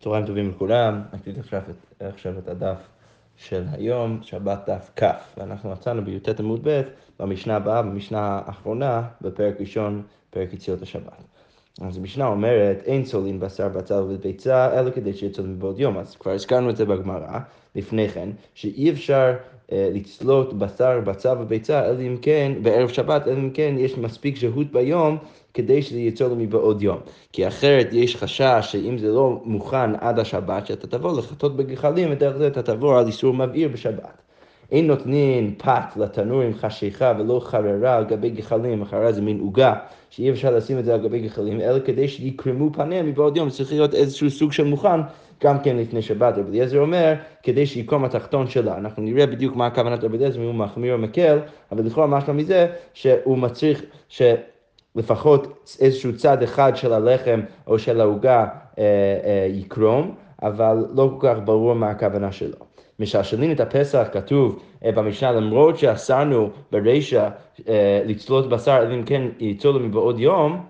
צהריים טובים לכולם, נקליט עכשיו, עכשיו את הדף של היום, שבת דף כ', ואנחנו מצאנו בי"ט עמוד ב', במשנה הבאה, במשנה האחרונה, בפרק ראשון, פרק יציאות השבת. אז המשנה אומרת, אין צולין בשר בצל וביצה, אלא כדי שיהיה צולין בעוד יום. אז כבר הזכרנו את זה בגמרא, לפני כן, שאי אפשר לצלות בשר, בצל וביצה, אלא אם כן, בערב שבת, אלא אם כן יש מספיק שהות ביום כדי שזה יצא לו מבעוד יום. כי אחרת יש חשש שאם זה לא מוכן עד השבת, שאתה תבוא לחטות בגחלים, ודרך זה אתה תעבור על איסור מבעיר בשבת. אין נותנים פת לתנור עם חשיכה ולא חררה על גבי גחלים, חררה זה מין עוגה, שאי אפשר לשים את זה על גבי גחלים, אלא כדי שיקרמו פניה מבעוד יום, צריך להיות איזשהו סוג של מוכן גם כן לפני שבת. רבי אליעזר אומר, כדי שיקום התחתון שלה. אנחנו נראה בדיוק מה הכוונת רבי אליעזר, אם הוא מחמיר או מקל, אבל לכאורה משמע מזה שהוא מצריך, ש... לפחות איזשהו צד אחד של הלחם או של העוגה אה, אה, יקרום, אבל לא כל כך ברור מה הכוונה שלו. משלשלים את הפסח, כתוב אה, במשנה, למרות שאסרנו ברישא אה, לצלות בשר, אלא אם כן יצאו מבעוד יום,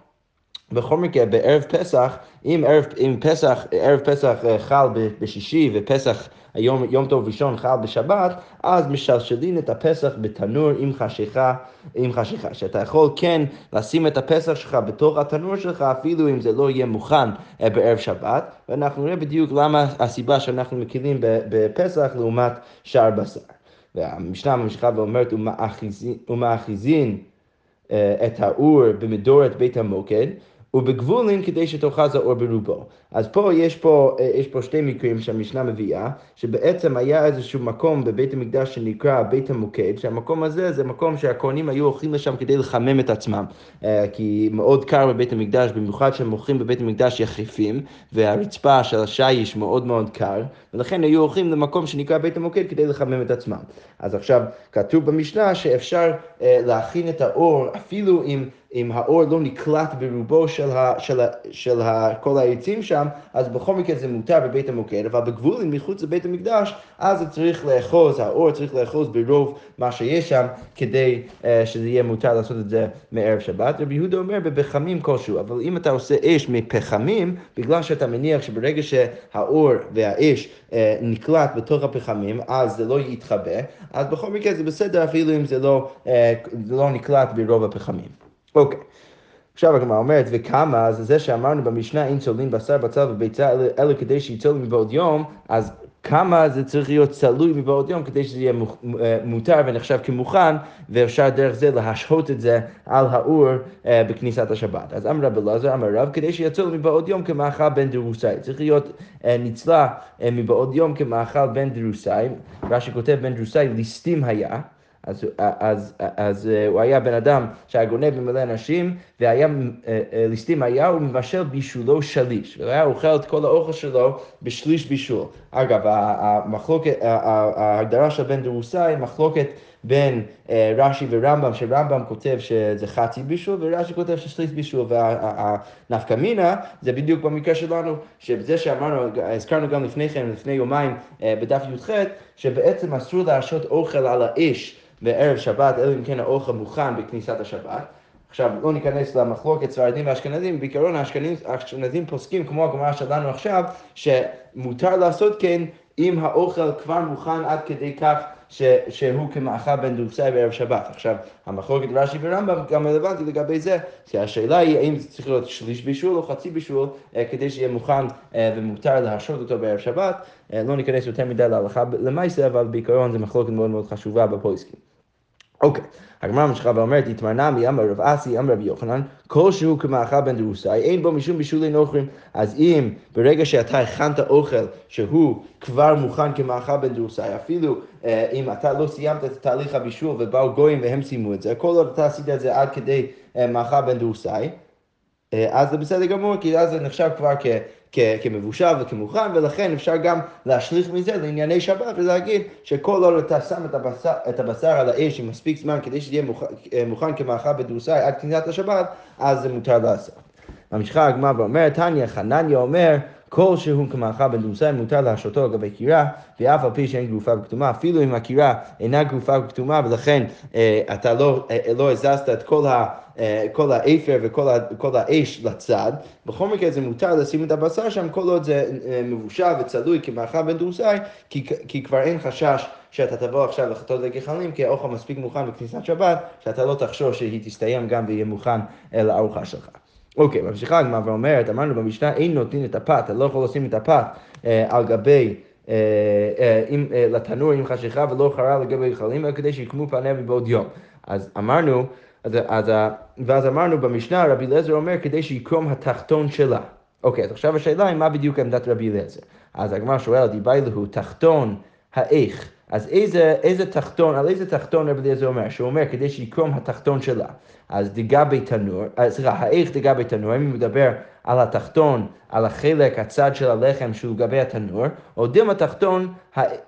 בכל מקרה, בערב פסח, אם ערב, אם פסח, ערב פסח אה, חל בשישי ופסח היום, יום טוב ראשון חל בשבת, אז משלשלים את הפסח בתנור עם חשיכה, עם חשיכה. שאתה יכול כן לשים את הפסח שלך בתוך התנור שלך, אפילו אם זה לא יהיה מוכן אה, בערב שבת, ואנחנו נראה בדיוק למה הסיבה שאנחנו מקילים בפסח לעומת שאר בשר. והמשנה ממשיכה ואומרת, ומאחיזין אה, את האור במדורת בית המוקד, ובגבולין כדי שתאחז האור ברובו. אז פה יש פה, אה, יש פה שתי מקרים שהמשנה מביאה, שבעצם היה איזשהו מקום בבית המקדש שנקרא בית המוקד, שהמקום הזה זה מקום שהכהנים היו הולכים לשם כדי לחמם את עצמם, אה, כי מאוד קר בבית המקדש, במיוחד שהם הולכים בבית המקדש יחפים, והרצפה של השיש מאוד מאוד קר, ולכן היו הולכים למקום שנקרא בית המוקד כדי לחמם את עצמם. אז עכשיו, כתוב במשנה שאפשר אה, להכין את האור אפילו אם... אם האור לא נקלט ברובו של, ה, של, ה, של ה, כל העצים שם, אז בכל מקרה זה מותר בבית המוקד, אבל בגבולים מחוץ לבית המקדש, אז זה צריך לאחוז, האור צריך לאחוז ברוב מה שיש שם, כדי uh, שזה יהיה מותר לעשות את זה מערב שבת. רבי יהודה אומר בפחמים כלשהו, אבל אם אתה עושה אש מפחמים, בגלל שאתה מניח שברגע שהאור והאש uh, נקלט בתוך הפחמים, אז זה לא יתחבא, אז בכל מקרה זה בסדר אפילו אם זה לא, uh, לא נקלט ברוב הפחמים. אוקיי. עכשיו הגמרא אומרת, וכמה, זה זה שאמרנו במשנה, אין צולין בשר בצל וביצה, אלא, כדי שיצול מבעוד יום, אז כמה זה צריך להיות צלוי מבעוד יום כדי שזה יהיה אה, מותר ונחשב כמוכן, ואפשר דרך זה להשהות את זה על האור אה, בכניסת השבת. אז אמר רב אלעזר, אמר רב, כדי שיצול מבעוד יום כמאכל בן דרוסאי. צריך להיות אה, נצלה מבעוד יום כמאכל בן דרוסאי. רש"י כותב בן דרוסאי, ליסטים היה. אז, אז, אז אה, הוא היה בן אדם שהיה גונב ממלא אנשים, והיה, אה, אה, ליסטים היה, הוא מבשל בישולו שליש, הוא היה אוכל את כל האוכל שלו בשליש בישול. אגב, המחלוקת, ההגדרה של בן דרוסאי היא מחלוקת בין רש"י ורמב"ם, שרמב"ם כותב שזה חצי בישול, ורש"י כותב ששליש בישול, והנפקא מינה זה בדיוק במקרה שלנו, שזה שאמרנו, הזכרנו גם לפני כן, לפני יומיים, בדף י"ח, שבעצם אסור להשעות אוכל על האש. בערב שבת, אלא אם כן האוכל מוכן בכניסת השבת. עכשיו, לא ניכנס למחלוקת ספרדים ואשכנזים, בעיקרון האשכנזים פוסקים, כמו הגמרא שלנו עכשיו, שמותר לעשות כן אם האוכל כבר מוכן עד כדי כך ש, שהוא כמאכל בן דורסאי בערב שבת. עכשיו, המחלוקת רש"י ורמב"ם גם רלוונטי לגבי זה, כי השאלה היא האם זה צריך להיות שליש בישול או חצי בישול אה, כדי שיהיה מוכן אה, ומותר להשרות אותו בערב שבת. אה, לא ניכנס יותר מדי להלכה למעשה, אבל בעיקרון זו מחלוקת מאוד מאוד חשובה בפויסקים. אוקיי, הגמרא ממשיכה ואומרת, התמרנה מאמר רב אסי, אמר רבי יוחנן, כלשהו כמאכל בן דרוסאי, אין בו משום בישולי נוכרים. אז אם ברגע שאתה הכנת אוכל שהוא כבר מוכן כמאכל בן דרוסאי, אפילו אה, אם אתה לא סיימת את תהליך הבישול ובאו גויים והם סיימו את זה, כל עוד אתה עשית את זה עד כדי אה, מאכל בן דרוסאי, אה, אז זה בסדר גמור, כי אז זה נחשב כבר כ... כמבושל וכמוכן, ולכן אפשר גם להשליך מזה לענייני שבת ולהגיד שכל עוד אתה שם את הבשר, את הבשר על האש עם מספיק זמן כדי שיהיה מוכן, מוכן כמאכל בדורסאי עד כניסת השבת, אז זה מותר לעשות. ממשיכה הגמרא ואומרת, תניא, חנניה אומר, כל שהוא כמאכל בן דורסאי מותר להשותו על גבי קירה, ואף על פי שאין גרופה וכתומה, אפילו אם הקירה אינה גרופה וכתומה, ולכן אה, אתה לא, אה, לא הזזת את כל ה... אה, כל האפר וכל האש לצד, בכל מקרה זה מותר לשים את הבשר שם כל עוד זה אה, מבושל וצלוי כמאכל בן דורסאי, כי, כי כבר אין חשש שאתה תבוא עכשיו לחטות לגחלים, כי האוכל מספיק מוכן בכניסת שבת, שאתה לא תחשוב שהיא תסתיים גם ויהיה מוכן לארוחה שלך. אוקיי, ממשיכה הגמרא ואומרת, אמרנו במשנה, אין נותנים את הפת, אתה לא יכול לשים את הפת אה, על גבי... אה, אה, לתנור עם חשיכה ולא חרה לגבי גחלים, אלא כדי שיקמו פניה מבעוד יום. אז אמרנו, אז, אז, ואז אמרנו במשנה, רבי אליעזר אומר, כדי שיקרום התחתון שלה. אוקיי, אז עכשיו השאלה היא מה בדיוק עמדת רבי אליעזר. אז הגמרא שואלת, דיבי להו תחתון האיך. אז איזה, איזה תחתון, על איזה תחתון רבי אליעזר אומר? שהוא אומר כדי שיקרום התחתון שלה. אז דגה בתנור, אה, סליחה, האיך דגה בתנור, אם הוא מדבר על התחתון, על החלק, הצד של הלחם שהוא גבי התנור, או דם התחתון,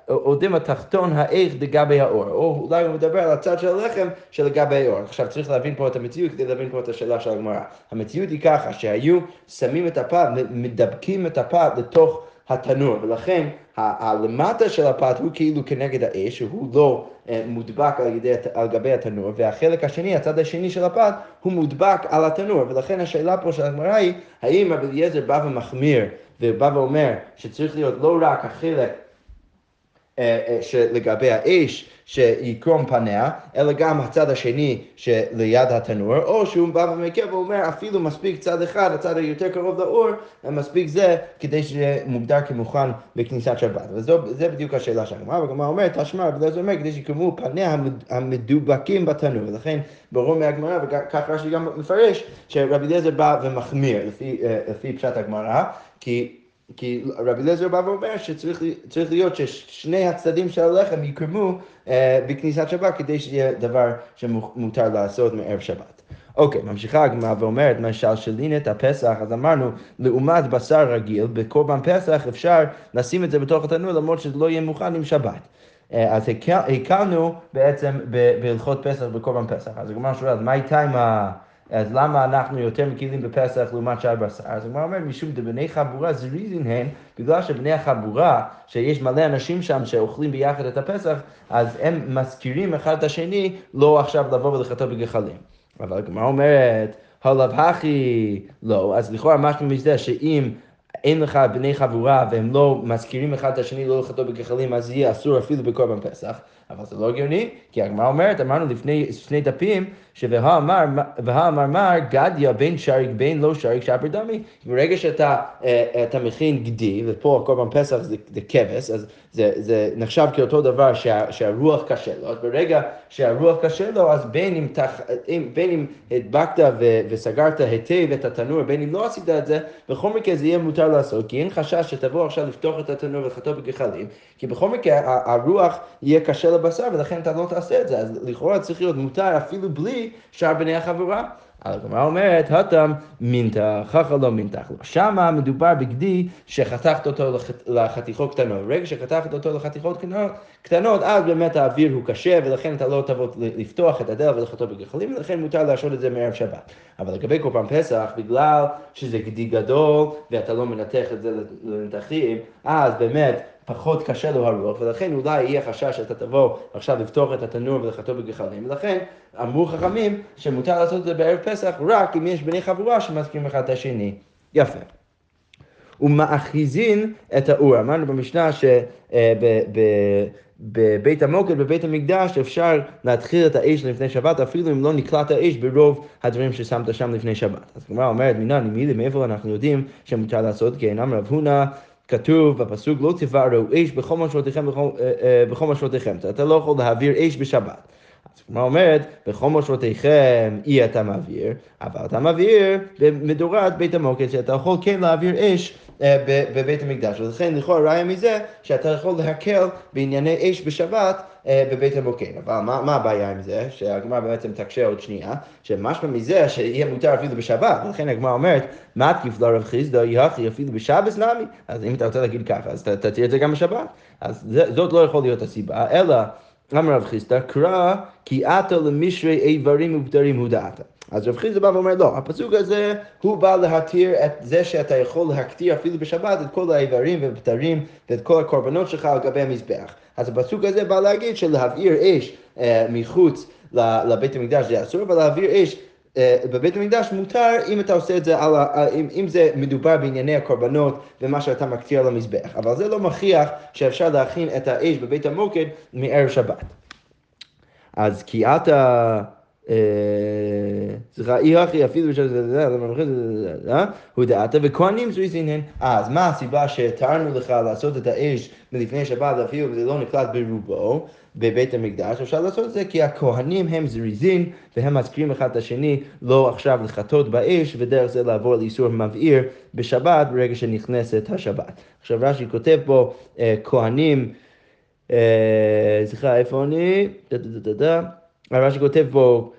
או דם התחתון האיך דגבי האור, או אולי הוא מדבר על הצד של הלחם שלגבי האור. עכשיו צריך להבין פה את המציאות כדי להבין פה את השאלה של הגמרא. המציאות היא ככה, שהיו שמים את הפת, מדבקים את הפת לתוך התנור, ולכן הלמטה של הפת הוא כאילו כנגד האש, שהוא לא אה, מודבק על, ידי, על גבי התנור, והחלק השני, הצד השני של הפת, הוא מודבק על התנור, ולכן השאלה פה של הגמרא היא, האם רבי אליעזר בא ומחמיר, ובא ואומר שצריך להיות לא רק החלק אה, אה, שלגבי האש, שיקרום פניה, אלא גם הצד השני שליד התנור, או שהוא בא ומקל ואומר אפילו מספיק צד אחד, הצד היותר קרוב לאור, מספיק זה כדי שיהיה מוגדר כמוכן בכניסת שבת. וזה בדיוק השאלה של הגמרא, והגמרא אומרת, תשמע, רבי אליעזר אומר, כדי שיקרמו פניה המדובקים בתנור, ולכן ברור מהגמרא, וכך רש"י גם מפרש, שרבי אליעזר בא ומחמיר לפי, אה, לפי פשט הגמרא, כי כי רבי אליעזר בא ואומר שצריך להיות ששני הצדדים של הלחם יקרמו אה, בכניסת שבת כדי שיהיה דבר שמותר לעשות מערב שבת. אוקיי, ממשיכה הגמרא ואומרת, משלשלין את הפסח, אז אמרנו, לעומת בשר רגיל, בקורבן פסח אפשר לשים את זה בתוך התנור למרות שזה לא יהיה מוכן עם שבת. אה, אז הקלנו בעצם בהלכות פסח בקורבן פסח. אז הגמרא שואלת, מה איתה עם ה... אז למה אנחנו יותר מקילים בפסח לעומת שאר בשר? אז הגמרא אומר, משום דבני חבורה זריזין הן, בגלל שבני החבורה, שיש מלא אנשים שם שאוכלים ביחד את הפסח, אז הם מזכירים אחד את השני, לא עכשיו לבוא ולחטוא בגחלים. אבל הגמרא אומרת, הלב הכי לא, אז לכאורה משהו מזה שאם אין לך בני חבורה והם לא מזכירים אחד את השני לא לחטוא בגחלים, אז יהיה אסור אפילו בקורבן פסח. אבל זה לא הגיוני, כי הגמרא אומרת, אמרנו לפני שני דפים, שהאמר מר גדיה בין שריק בין לא שריק שבר דמי. ברגע שאתה אה, אתה מכין גדי, ופה קורבן פסח זה, זה כבש, אז זה, זה נחשב כאותו דבר שה, שהרוח קשה לו, אז ברגע שהרוח קשה לו, אז בין אם, תח, בין אם הדבקת ו, וסגרת היטב את התנור, בין אם לא עשית את זה, בכל מקרה זה יהיה מותר לעשות, כי אין חשש שתבוא עכשיו לפתוח את התנור ולחטוא בגחלים, כי בכל מקרה הרוח יהיה קשה לבשר ולכן אתה לא תעשה את זה, אז לכאורה צריך להיות מותר אפילו בלי שאר בני החבורה. הגמרא אומרת, הטם מינתח, חכה לא מינתח. שמה מדובר בגדי שחתכת אותו לחתיכות קטנות. ברגע שחתכת אותו לחתיכות קטנות, אז באמת האוויר הוא קשה, ולכן אתה לא תבוא לפתוח את הדלת ולחתו בגחלים, ולכן מותר להשעות את זה מערב שבת. אבל לגבי קורבן פסח, בגלל שזה גדי גדול, ואתה לא מנתח את זה לנתחים, אז באמת פחות קשה לו הרוח, ולכן אולי יהיה חשש שאתה תבוא עכשיו לפתוח את התנור ולחתו בגחלים, ולכן אמרו חכמים שמותר לעשות את זה בערב פסח רק אם יש בני חבורה שמזכירים אחד את השני. יפה. ומאחיזין את האור. אמרנו במשנה שבבית המוקד, בבית המקדש, אפשר להתחיל את האש לפני שבת, אפילו אם לא נקלט האש ברוב הדברים ששמת שם לפני שבת. אז הגמרא אומרת, מינא נימילי, מאיפה אנחנו יודעים שמותר לעשות כן? אמר רב הונא כתוב בפסוק לא תבערו אש בכל משרותיכם בכל אה, אה, משרותיכם. אתה לא יכול להעביר אש בשבת. אז כמו אומרת, בכל משרותיכם אי אתה מעביר, אבל אתה מעביר במדורת בית המוקד, שאתה יכול כן להעביר אש בבית המקדש. ולכן לכאורה ראיה מזה שאתה יכול להקל בענייני אש בשבת בבית המוקד. אבל מה, מה הבעיה עם זה? שהגמרא בעצם תקשה עוד שנייה, שמשמע מזה שיהיה מותר אפילו בשבת. ולכן הגמרא אומרת, מה תקיף לרב חיסדא יחי אפילו בשבת נמי? אז אם אתה רוצה להגיד ככה, אז תראה את זה גם בשבת. אז זאת לא יכול להיות הסיבה, אלא... אמר רב חיסדא, קרא כי עתה למשרי איברים ובתרים הודעת. אז רב חיסדא בא ואומר, לא, הפסוק הזה הוא בא להתיר את זה שאתה יכול להקטיר אפילו בשבת את כל האיברים ובתרים ואת כל הקורבנות שלך על גבי המזבח. אז הפסוק הזה בא להגיד שלהבעיר אש אה, מחוץ לבית המקדש זה אסור, אבל להעביר אש בבית המקדש מותר אם אתה עושה את זה, על ה, אם, אם זה מדובר בענייני הקורבנות ומה שאתה מקטיר על המזבח, אבל זה לא מכריח שאפשר להכין את האש בבית המוקד מערב שבת. אז כי אתה... סליחה, אי הכי אפילו בשביל זה, הוא דעתה, וכהנים הן. אז מה הסיבה שתרנו לך לעשות את האש מלפני שבת, אפילו וזה לא נקלט ברובו? בבית המקדש, אפשר לעשות את זה כי הכהנים הם זריזין והם מזכירים אחד את השני לא עכשיו לחטות באש ודרך זה לעבור לאיסור מבעיר בשבת ברגע שנכנסת השבת. עכשיו רש"י כותב פה כהנים, סליחה איפה אני? רש"י כותב פה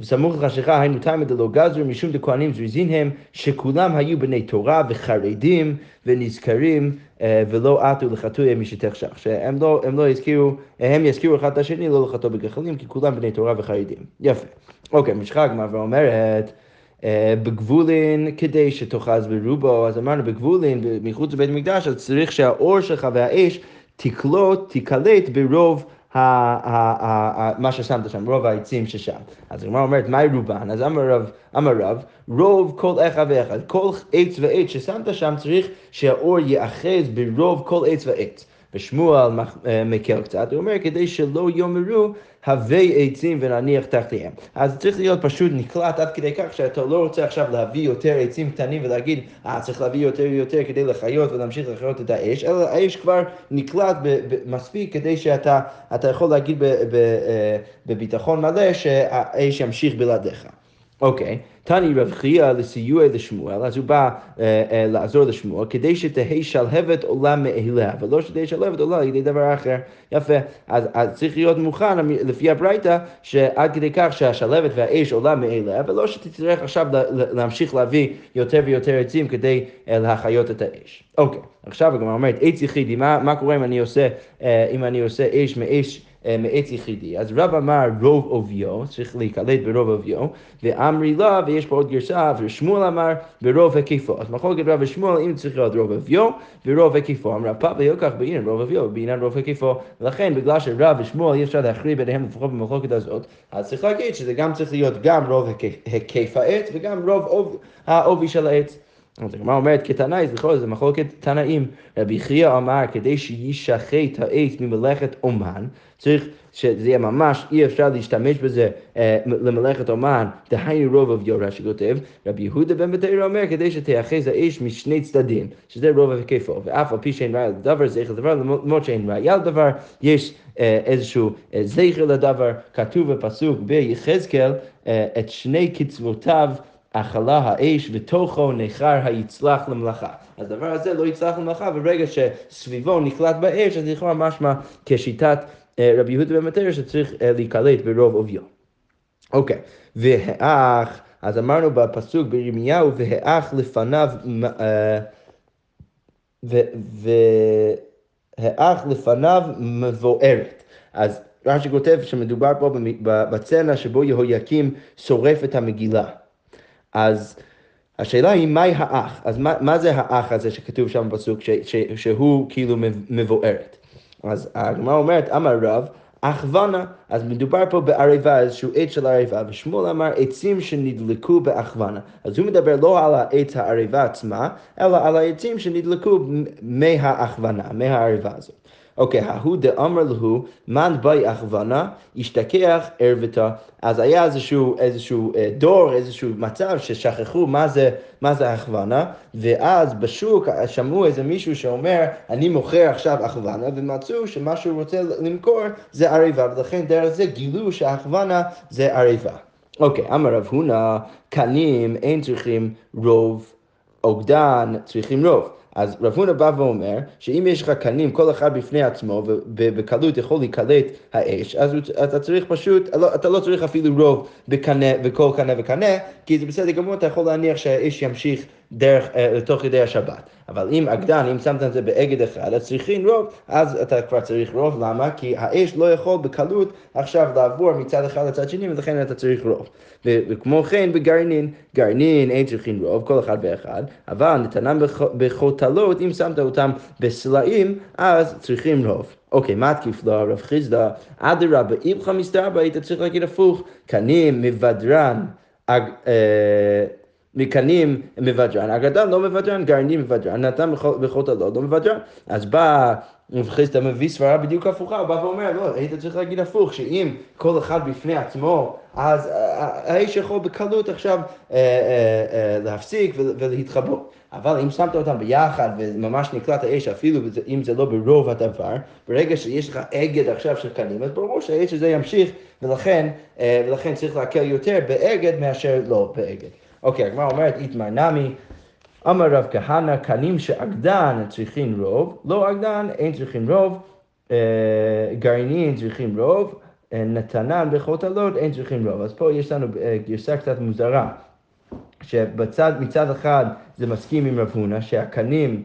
וסמוך לחשיכה היינו תמי דלא גזרו משום דכהנים זריזין הם שכולם היו בני תורה וחרדים ונזכרים ולא עטו לחטוי משתחשך שהם לא, הם לא יזכירו, הם יזכירו אחד את השני לא לחטוא בגחלים כי כולם בני תורה וחרדים. יפה. אוקיי, משכה הגמרא ואומרת בגבולין כדי שתאחז ברובו, אז אמרנו בגבולין מחוץ לבית המקדש אז צריך שהאור שלך והאש תקלוט, תיקלט ברוב מה ששמת שם, רוב העצים ששם. אז הגמרא אומרת, מהי רובן? אז אמר רב, אמר רב, רוב כל אחד ואחד, כל עץ ועץ ששמת שם צריך שהאור ייאחז ברוב כל עץ ועץ. ושמואל מקל קצת, הוא אומר, כדי שלא יאמרו הווי עצים ונניח תחתיהם. אז צריך להיות פשוט נקלט עד כדי כך שאתה לא רוצה עכשיו להביא יותר עצים קטנים ולהגיד, אה, צריך להביא יותר ויותר כדי לחיות ולהמשיך לחיות את האש, אלא האש כבר נקלט מספיק כדי שאתה יכול להגיד בביטחון מלא שהאש ימשיך בלעדיך. אוקיי, תני רב חייא לסיוע לשמואל, אז הוא בא אה, אה, לעזור לשמואל, כדי שתהא שלהבת עולה מאליה, ולא שתהא שלהבת עולה על ידי דבר אחר. יפה, אז, צריך להיות מוכן לפי הברייתא, שעד כדי כך שהשלהבת והאש עולה מאליה, ולא שתצטרך עכשיו להמשיך להביא יותר ויותר עצים כדי אה, להחיות את האש. אוקיי, עכשיו הגמרא אומרת, עץ יחידי, מה, קורה אם אני עושה, אש מאש מעץ יחידי. אז רב אמר רוב עוביו, צריך להיקלט ברוב עוביו, ואמרי לה, ויש פה עוד גרסה, ושמואל אמר ברוב היקפו. אז מחלוקת רב ושמואל, אם צריך להיות רוב עוביו ורוב היקפו. אמרה פאפה ילקח בעניין רוב עוביו ובעניין רוב היקפו. ולכן בגלל שרב ושמואל אי אפשר להכריע ביניהם לפחות במחלוקת הזאת, אז צריך להגיד שזה גם צריך להיות גם רוב היקף העץ וגם רוב העובי של העץ. אז הגמרא אומרת כתנאי, לכאורה זה מחלוקת תנאים. רבי חייא אמר, כדי שיישחט העץ ממלאכת אומן, צריך שזה יהיה ממש, אי אפשר להשתמש בזה אה, למלאכת אומן, דהיינו רוב אביו, רש"י כותב, רבי יהודה בן בתרא אומר, כדי שתיאחז האש משני צדדים, שזה רוב היקפו, ואף על פי שאין ראיה לדבר, זכר לדבר, למרות שאין ראיה לדבר, יש אה, איזשהו אה, זכר לדבר, כתוב בפסוק ביחזקאל, אה, את שני קצבותיו אכלה האש ותוכו ניחר היצלח למלאכה. הדבר הזה לא יצלח למלאכה, וברגע שסביבו נקלט באש, אז לכאורה משמע כשיטת אה, רבי יהודה בן מתרא שצריך אה, להיקלט ברוב עוביו. אוקיי, והאח, אז אמרנו בפסוק בירמיהו, והאח לפניו, אה, והאח לפניו מבוארת. אז רש"י כותב שמדובר פה בצנע שבו יהויקים שורף את המגילה. אז השאלה היא מהי האח, אז מה, מה זה האח הזה שכתוב שם בפסוק שהוא כאילו מבוארת? אז הגמרא אומרת, אמר רב, הכוונה, אז מדובר פה בערבה, איזשהו עץ של ערבה, ושמואל אמר עצים שנדלקו בהכוונה. אז הוא מדבר לא על העץ הערבה עצמה, אלא על העצים שנדלקו מההכוונה, מהערבה הזאת. אוקיי, ההוא דאמר להו, מן באי הכוונה, השתכח ערבתה. אז היה איזשהו, איזשהו אה, דור, איזשהו מצב ששכחו מה זה, מה זה הכוונה, ואז בשוק שמעו איזה מישהו שאומר, אני מוכר עכשיו הכוונה, ומצאו שמה שהוא רוצה למכור זה עריבה, ולכן דרך זה גילו שהכוונה זה עריבה. אוקיי, אמר רב הונא, קנים אין צריכים רוב, אוגדן צריכים רוב. אז רב הונא בא ואומר שאם יש לך קנים, כל אחד בפני עצמו, ובקלות יכול להיקלט האש, אז אתה צריך פשוט, לא, אתה לא צריך אפילו רוב בקנה, בכל קנה וקנה, כי זה בסדר גמור, אתה יכול להניח שהאש ימשיך דרך, לתוך כדי השבת. אבל אם אגדן, אם שמת את זה באגד אחד, אז צריכים רוב, אז אתה כבר צריך רוב, למה? כי האש לא יכול בקלות עכשיו לעבור מצד אחד לצד שני, ולכן אתה צריך רוב. וכמו כן בגרעינין, גרעינין אין צריכים רוב, כל אחד ואחד, אבל נתנם בחוטלות, אם שמת אותם בסלעים, אז צריכים רוב. אוקיי, מה תקיף לו הרב חיסדא? אדרבה, איפכא מסתרבה, היית צריך להגיד הפוך, קנים מבדרן. אג, אה, מקנים מבדרן, אגדל לא מבדרן, גרעינים מבדרן, נתן הלא, לא מבדרן. אז בא רב חיסדא מביא סברה בדיוק הפוכה, הוא בא ואומר, לא, היית צריך להגיד הפוך, שאם כל אחד בפני עצמו, אז האיש יכול בקלות עכשיו אה, אה, להפסיק ולהתחבות. אבל אם שמת אותם ביחד וממש נקלט האש, אפילו אם זה לא ברוב הדבר, ברגע שיש לך אגד עכשיו של קנים, אז ברור שהאש הזה ימשיך, ולכן, ולכן צריך להקל יותר באגד מאשר לא באגד. אוקיי, הגמרא אומרת, איתמר נמי, אמר רב כהנא, קנים שאגדן צריכים רוב, לא אגדן אין צריכים רוב, אה, גרעינין צריכים רוב, אה, נתנן בחוטלות אין צריכים רוב. אז פה יש לנו אה, גרסה קצת מוזרה, שבצד, מצד אחד זה מסכים עם רב הונא, שהקנים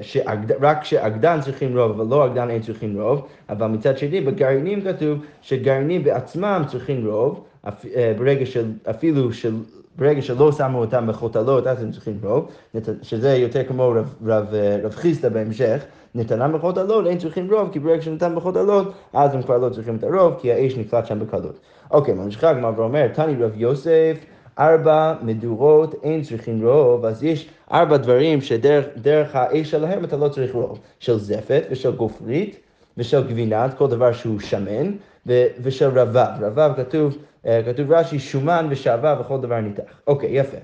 שאגד, רק שאגדן צריכים רוב, אבל לא אגדן אין צריכים רוב, אבל מצד שני בגרעינים כתוב שגרעינים בעצמם צריכים רוב, ברגע של, אפילו של, ברגע שלא שמו אותם בחוטלות, אז הם צריכים רוב, שזה יותר כמו רב, רב, אה, רב חיסטה בהמשך, נתנם בחוטלות, אין צריכים רוב, כי ברגע שנתן בחוטלות, אז הם כבר לא צריכים את הרוב, כי האש נקלט שם בקלות. אוקיי, ממשיכה הגמרא ואומר, תני רב יוסף, ארבע מדורות אין צריכים רוב, אז יש ארבע דברים שדרך האש שלהם אתה לא צריך רוב, של זפת ושל גופרית ושל גבינת, כל דבר שהוא שמן, ושל רבב. רבב כתוב אה, כתוב רש"י שומן ושעבה וכל דבר ניתח. אוקיי, יפה.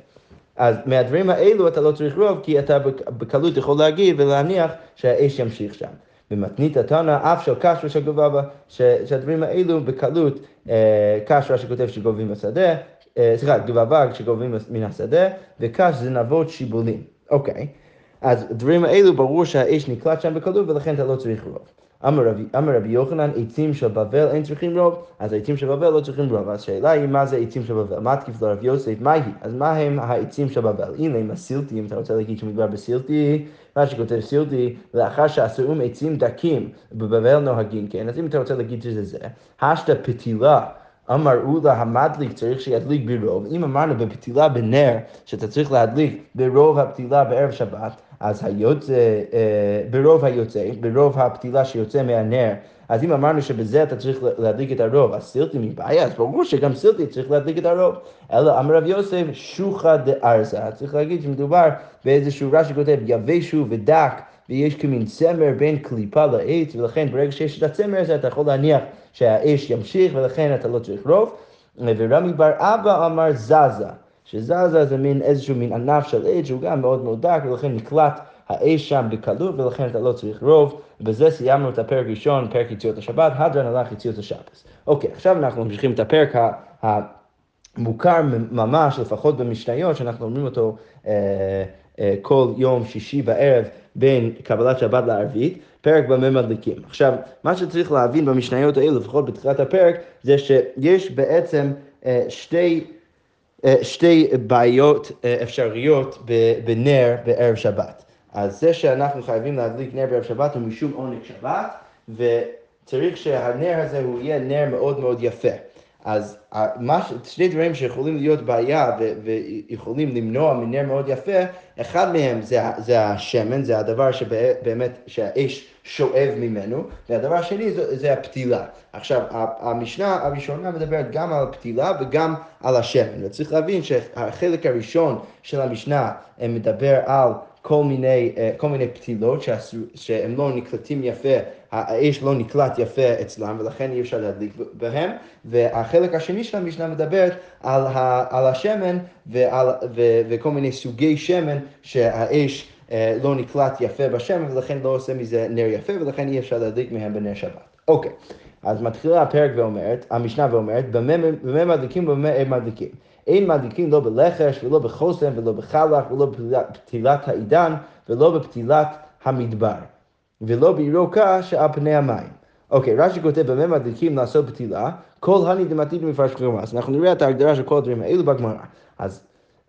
אז מהדברים האלו אתה לא צריך רוב, כי אתה בקלות יכול להגיד ולהניח שהאש ימשיך שם. במתנית התנא, אף של קש ושל גובבה, שהדברים האלו בקלות, אה, קש רש"י כותב שגובים בשדה, אה, סליחה, גובבה שגובים מן השדה, וקש זה נבות שיבולים. אוקיי, אז הדברים האלו ברור שהאש נקלט שם בקלות ולכן אתה לא צריך רוב. אמר רבי יוחנן, עצים של בבל אין צריכים רוב, אז העצים של בבל לא צריכים רוב. אז השאלה היא מה זה עצים של בבל? מה תקיף לרב יוסף? מה היא? אז מה הם העצים של בבל? הנה, עם הסילטי, אם אתה רוצה להגיד שמדובר בסילטי, מה שכותב סילטי, לאחר שעשויים עצים דקים, בבבל נוהגים כן, אז אם אתה רוצה להגיד שזה זה, השתא פתילה. אמרו לה המדליק צריך שידליק ברוב, אם אמרנו בפתילה בנר שאתה צריך להדליק ברוב הפתילה בערב שבת, אז היוצא, אה, ברוב היוצא, ברוב הפתילה שיוצא מהנר, אז אם אמרנו שבזה אתה צריך להדליק את הרוב, אז סילטי מבעיה, אז ברור שגם סילטי צריך להדליק את הרוב. אלא אמר רב יוסף, שוחא דארזה, צריך להגיד שמדובר באיזשהו רש"י כותב יבשו ודק, ויש כמין צמר בין קליפה לעץ, ולכן ברגע שיש את הצמר הזה אתה יכול להניח שהאש ימשיך, ולכן אתה לא צריך רוב. ורמי בר אבא אמר זזה. שזזה זה מין איזשהו מין ענף של עץ שהוא גם מאוד מאוד דק ולכן נקלט האש שם בקלות ולכן אתה לא צריך רוב. בזה סיימנו את הפרק ראשון, פרק יציאות השבת, הדרן הלך יציאות השבת. אוקיי, עכשיו אנחנו ממשיכים את הפרק המוכר ממש, לפחות במשניות, שאנחנו אומרים אותו אה, אה, כל יום שישי בערב בין קבלת שבת לערבית, פרק במה מדליקים. עכשיו, מה שצריך להבין במשניות האלה, לפחות בתחילת הפרק, זה שיש בעצם אה, שתי... אה, שתי בעיות אה, אפשריות בנר בערב שבת. אז זה שאנחנו חייבים להדליק נר בערב שבת הוא משום עונג שבת, וצריך שהנר הזה הוא יהיה נר מאוד מאוד יפה. אז מה, שני דברים שיכולים להיות בעיה ו, ויכולים למנוע מנר מאוד יפה, אחד מהם זה, זה השמן, זה הדבר שבאמת, שהאש שואב ממנו, והדבר השני זה, זה הפתילה. עכשיו, המשנה הראשונה מדברת גם על הפתילה וגם על השמן, וצריך להבין שהחלק הראשון של המשנה מדבר על כל מיני, אה, כל מיני פתילות שהם לא נקלטים יפה, האש לא נקלט יפה אצלם ולכן אי אפשר להדליק בהם, והחלק השני של המשנה מדברת על, ה, על השמן ועל, ו, וכל מיני סוגי שמן שהאש אה, לא נקלט יפה בשמן ולכן לא עושה מזה נר יפה ולכן אי אפשר להדליק מהם בנר שבת. אוקיי, אז מתחילה הפרק ואומרת, המשנה ואומרת, במה מדליקים ובמה אין מדליקים. אין מדליקים לא בלחש ולא בחוסן ולא בחלק ולא בפתילת העידן ולא בפתילת המדבר ולא בירוקה שעל פני המים. אוקיי, רש"י כותב במה מדליקים לעשות פתילה, כל הני דמתיד מפרש גמרא. אז אנחנו נראה את ההגדרה של כל הדברים האלו בגמרא. אז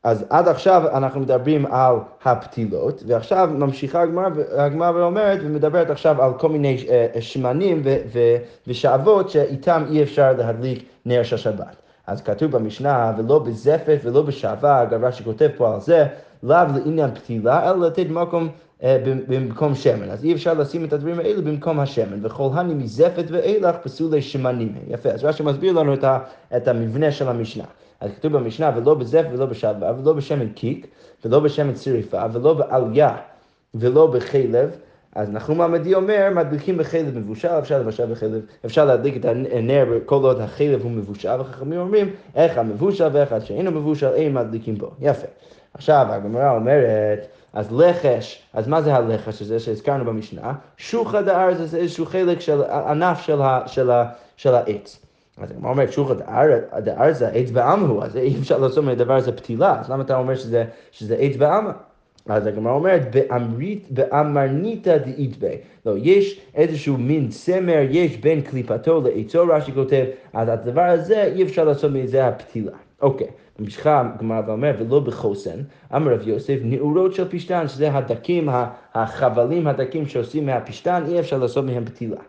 אז עד עכשיו אנחנו מדברים על הפתילות, ועכשיו ממשיכה הגמרא, ואומרת, ומדברת עכשיו על כל מיני אה, שמנים ושעבות שאיתם אי אפשר להדליק נר של שבת. אז כתוב במשנה, ולא בזפת ולא בשעבה, אגב רש"י כותב פה על זה, לאו לעניין פתילה, אלא לתת מקום אה, במקום שמן. אז אי אפשר לשים את הדברים האלו במקום השמן. וכל הני מזפת ואילך פסולי שמנים. יפה, אז רש"י מסביר לנו את, ה, את המבנה של המשנה. אז כתוב במשנה, ולא בזפת ולא בשעבה, ולא בשמן קיק, ולא בשמן צריפה, ולא בעליה, ולא בחלב. אז נחום עמדי אומר, מדליקים בחלב מבושל, אפשר לבשל בחלב, אפשר להדליק את הנר כל עוד החלב הוא מבושל, וחכמים אומרים, איך המבושל ואיך שאינו מבושל, אין מדליקים בו. יפה. עכשיו הגמרא אומרת, אז לחש, אז מה זה הלחש הזה שהזכרנו במשנה? שוחא דאר זה איזשהו חלק של ענף של, ה, של, ה, של העץ. אז הגמרא אומרת שוחא דאר זה עץ בעמהו, אז אי אפשר לעשות מהדבר הזה פתילה, אז למה אתה אומר שזה, שזה עץ בעמה? אז הגמרא אומרת, באמרניתא דאיתבי. לא, יש איזשהו מין צמר, יש בין קליפתו לעצו, רש"י כותב, אז הדבר הזה, אי אפשר לעשות מזה הפתילה. אוקיי, ממשיכה הגמרא ואומר, ולא בחוסן, אמר רב יוסף, נעורות של פשתן, שזה הדקים, החבלים הדקים שעושים מהפשתן, אי אפשר לעשות מהם פתילה.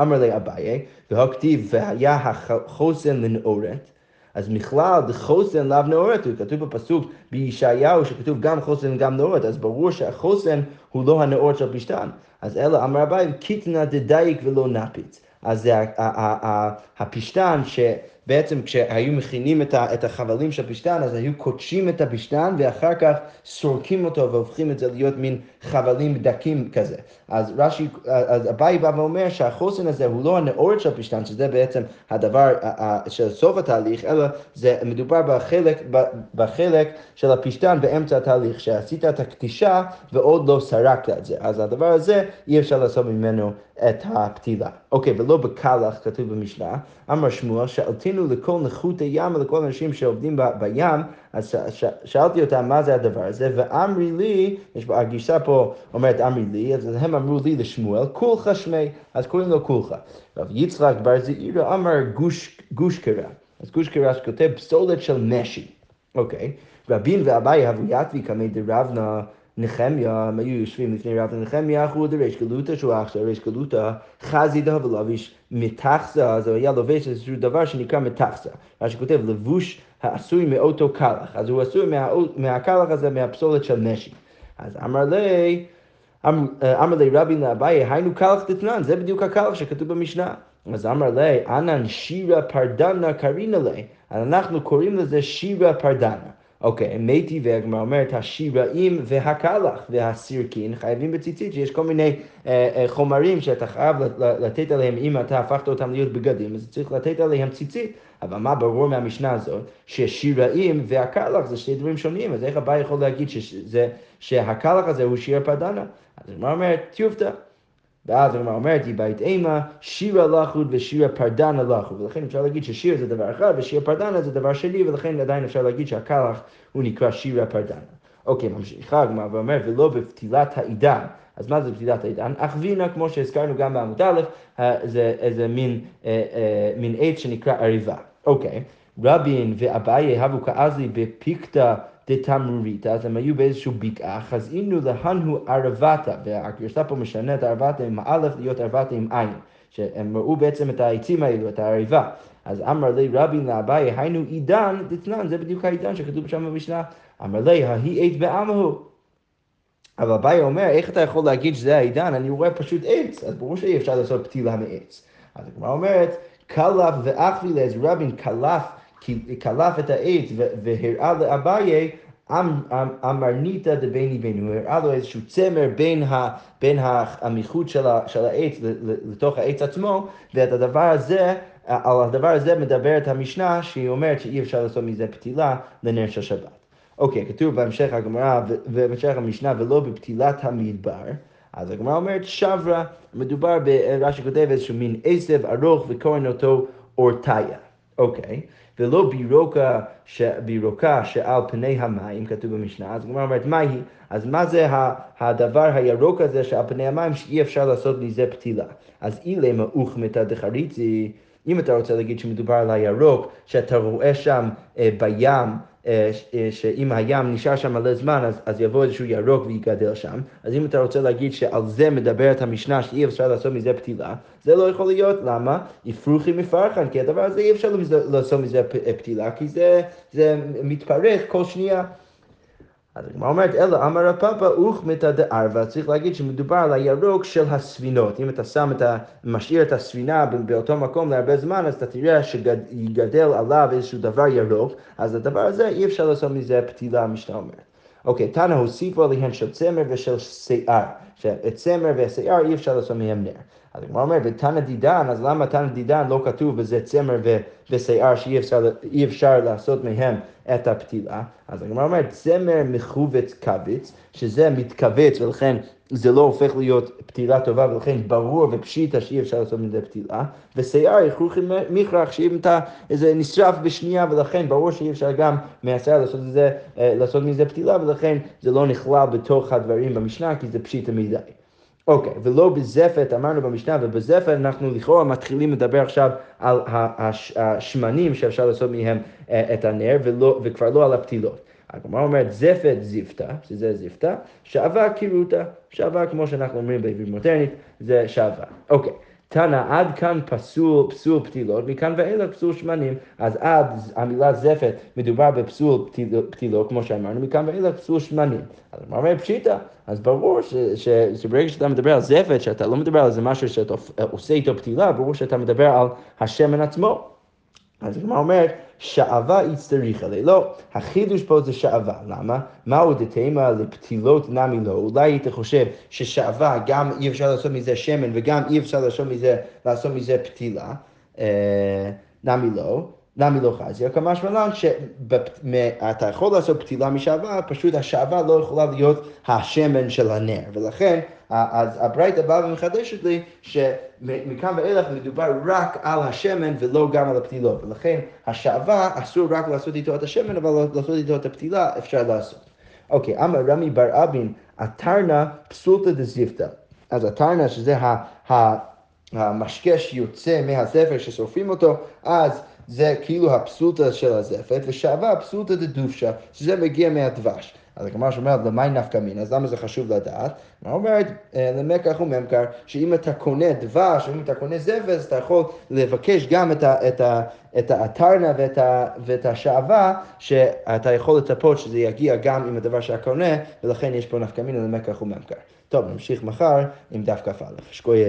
אמר לי אביי, והכתיב, והיה החוסן לנעורת. אז מכלל דחוסן לאו נאורת, הוא כתוב בפסוק בישעיהו שכתוב גם חוסן וגם נאורת, אז ברור שהחוסן הוא לא הנאורת של פשתן. אז אלא אמר אביי, קיטנא דדייק ולא נפיץ. אז זה הפשתן ש... בעצם כשהיו מכינים את החבלים של הפשתן, אז היו קודשים את הפשתן ואחר כך סורקים אותו והופכים את זה להיות מין חבלים דקים כזה. אז רש"י, אז אביי בא ואומר שהחוסן הזה הוא לא הנאורת של הפשתן, שזה בעצם הדבר של סוף התהליך, אלא זה מדובר בחלק, בחלק של הפשתן באמצע התהליך, שעשית את הקטישה ועוד לא סרקת את זה. אז הדבר הזה, אי אפשר לעשות ממנו את הפתילה. אוקיי, ולא בקלח, כתוב במשנה, אמר שמואל, שאלתינו לכל נכות הים ולכל האנשים שעובדים בים, אז ש, ש, שאלתי אותם מה זה הדבר הזה, ואמרי לי, יש הגישה פה אומרת אמרי לי, אז הם אמרו לי לשמואל, כולך שמי, אז קוראים לו כולך. רב יצחק בר זעירא אמר גוש, גוש קרא, אז גוש קרא שכותב פסולת של משי, אוקיי, רבין ואביי הבו יתבי קמי דרבנה נחמיה, הם היו יושבים לפני רב נחמיה, אחו דריש גלותה, שהוא אח של ריש גלותה, חזידה ולביש מתחסה, אז הוא היה לובש איזשהו דבר שנקרא מתחסה. מה שכותב, לבוש העשוי מאותו קלח. אז הוא עשוי מהקלח הזה, מהפסולת של נשי. אז אמר לי, אמר לי רבי לאביי, היינו קלח דתנן, זה בדיוק הקלח שכתוב במשנה. אז אמר לי, אנן שירה פרדנה קרינה לי, אנחנו קוראים לזה שירה פרדנה. אוקיי, מתי והגמרא אומרת, השיראים והקלח והסירקין חייבים בציצית, שיש כל מיני אה, אה, חומרים שאתה חייב לתת עליהם, אם אתה הפכת אותם להיות בגדים, אז צריך לתת עליהם ציצית. אבל מה ברור מהמשנה הזאת? ששיראים והקלח זה שני דברים שונים, אז איך הבא יכול להגיד שזה, שהקלח הזה הוא שיר פדנה? אז הגמרא אומרת, טיובטה. ואז הגמרא אומרת, היא בית אימה, שירה לחוד ושירה פרדנה לחוד. ולכן אפשר להגיד ששיר זה דבר אחד ושיר פרדנה זה דבר שני, ולכן עדיין אפשר להגיד שהקלח הוא נקרא שירה פרדנה. אוקיי, ממשיכה הגמרא ואומרת, ולא בפתילת העידן. אז מה זה פתילת העידן? אכווינה, כמו שהזכרנו גם בעמוד א', אה, זה איזה מין, אה, אה, מין עץ שנקרא עריבה. אוקיי, רבין ואביי הבו כאזלי בפיקתא דתמרורית, אז הם היו באיזשהו בקעה, חזינו להנו ערבתה, והגרסה פה משנה את ערבתה עם האלף להיות ערבתה עם עין, שהם ראו בעצם את העצים האלו, את העריבה. אז אמר לי רבין לאביי, היינו עידן דתנן, זה בדיוק העידן שכתוב שם במשנה. אמר לי, ההיא עת בעמהו. אבל אביי אומר, איך אתה יכול להגיד שזה העידן? אני רואה פשוט עץ, אז ברור שאי אפשר לעשות פתילה מעץ. אז הגמרא אומרת, קלף ואחווילה, אז רבין קלף קלף את העץ והראה לאביי אמ, אמ, אמרניתא דביני בינו, הוא הראה לו איזשהו צמר בין, ה, בין המחוט של, ה, של העץ לתוך העץ עצמו, ואת הדבר הזה, על הדבר הזה מדברת המשנה, שהיא אומרת שאי אפשר לעשות מזה פתילה לנר של שבת. אוקיי, כתוב בהמשך הגמרא ובהמשך המשנה, ולא בפתילת המדבר. אז הגמרא אומרת שברה, מדובר ברש"י כותב איזשהו מין עשב ארוך וקוראים אותו אורתיה. אוקיי, ולא בירוקה, ש... בירוקה שעל פני המים, כתוב במשנה, אז הגמרא אומרת, מה היא? אז מה זה הדבר הירוק הזה שעל פני המים שאי אפשר לעשות מזה פתילה? אז אילי מאוכמתא דחריצי אם אתה רוצה להגיד שמדובר על הירוק, שאתה רואה שם אה, בים, שאם הים נשאר שם מלא זמן, אז, אז יבוא איזשהו ירוק ויגדל שם. אז אם אתה רוצה להגיד שעל זה מדברת המשנה, שאי אפשר לעשות מזה פתילה, זה לא יכול להיות. למה? יפרוכי מפרחן, כי הדבר הזה אי אפשר לעשות מזה פתילה, כי זה, זה מתפרק כל שנייה. אז הגמרא אומרת, אלא אמר רב פאפא אוכמתא דערבא, צריך להגיד שמדובר על הירוק של הספינות. אם אתה שם את ה... משאיר את הספינה באותו מקום להרבה זמן, אז אתה תראה שיגדל עליו איזשהו דבר ירוק, אז הדבר הזה אי אפשר לעשות מזה פתילה, המשנה אומרת. אוקיי, תנא הוסיפו עליהן של צמר ושל שיער, שאת צמר ושיער אי אפשר לעשות מהם נר. אז הגמרא אומרת, ותנא דידן, אז למה תנא דידן לא כתוב בזה צמר ושיער שאי אפשר, אפשר לעשות מהם את הפתילה? אז הגמרא אומרת, צמר מכווץ כווץ, שזה מתכווץ ולכן זה לא הופך להיות פתילה טובה ולכן ברור ופשיטה שאי אפשר לעשות מזה פתילה, ושיער יכרוכי מכרח שאם אתה, זה נשרף בשנייה ולכן ברור שאי אפשר גם מהשיער לעשות, אה, לעשות מזה פתילה ולכן זה לא נכלל בתוך הדברים במשנה כי זה פשיטה מדי. אוקיי, okay, ולא בזפת, אמרנו במשנה, ובזפת אנחנו לכאורה מתחילים לדבר עכשיו על השמנים שאפשר לעשות מהם אה, את הנר, ולא, וכבר לא על הפתילות. הגמרא אומרת זפת זיפתא, שזה זיפתא, שעבה קירוטה, שעבה כמו שאנחנו אומרים בעברית מודרנית, זה שעבה. אוקיי. תנא, עד כאן פסול, פסול פתילות, מכאן ואילך פסול שמנים. אז עד המילה זפת מדובר בפסול פתילות, כמו שאמרנו, מכאן ואילך פסול שמנים. אז מה אומר פשיטא? אז ברור ש, ש, שברגע שאתה מדבר על זפת, שאתה לא מדבר על זה משהו שאתה עושה איתו פתילה, ברור שאתה מדבר על השמן עצמו. אז הגמרא אומרת, שעבה הצטריך עליה. לא, החידוש פה זה שעבה. למה? מהו דתימה לפתילות נמי לא? אולי היית חושב ששעבה גם אי אפשר לעשות מזה שמן וגם אי אפשר לעשות מזה, לעשות מזה פתילה. אה, נמי לא. נמי לא חזיה, כמשמע לן שאתה יכול לעשות פתילה משעבה, פשוט השעבה לא יכולה להיות השמן של הנר, ולכן אז הברייתא באה ומחדשת לי שמכאן ואילך מדובר רק על השמן ולא גם על הפתילות, ולכן השעבה אסור רק לעשות איתו את השמן, אבל לעשות איתו את הפתילה אפשר לעשות. אוקיי, אמר רמי בר אבין, אתרנה פסולתא דזיפתא. אז אתרנה שזה המשקה שיוצא מהספר ששורפים אותו, אז זה כאילו הפסולתא של הזפת, ושעבה פסולתא דדופשה, שזה מגיע מהדבש. אז הגמרא שאומרת, למי נפקא מין, אז למה זה חשוב לדעת? מה אומרת, אה, למקח וממכר, שאם אתה קונה דבש, אם אתה קונה זפת, אתה יכול לבקש גם את, ה, את, ה, את האתרנה ואת, ה, ואת השעווה, שאתה יכול לצפות שזה יגיע גם עם הדבר שאתה קונה, ולכן יש פה נפקא מין למקח וממכר. טוב, נמשיך מחר עם דף כ"א. שכוייך.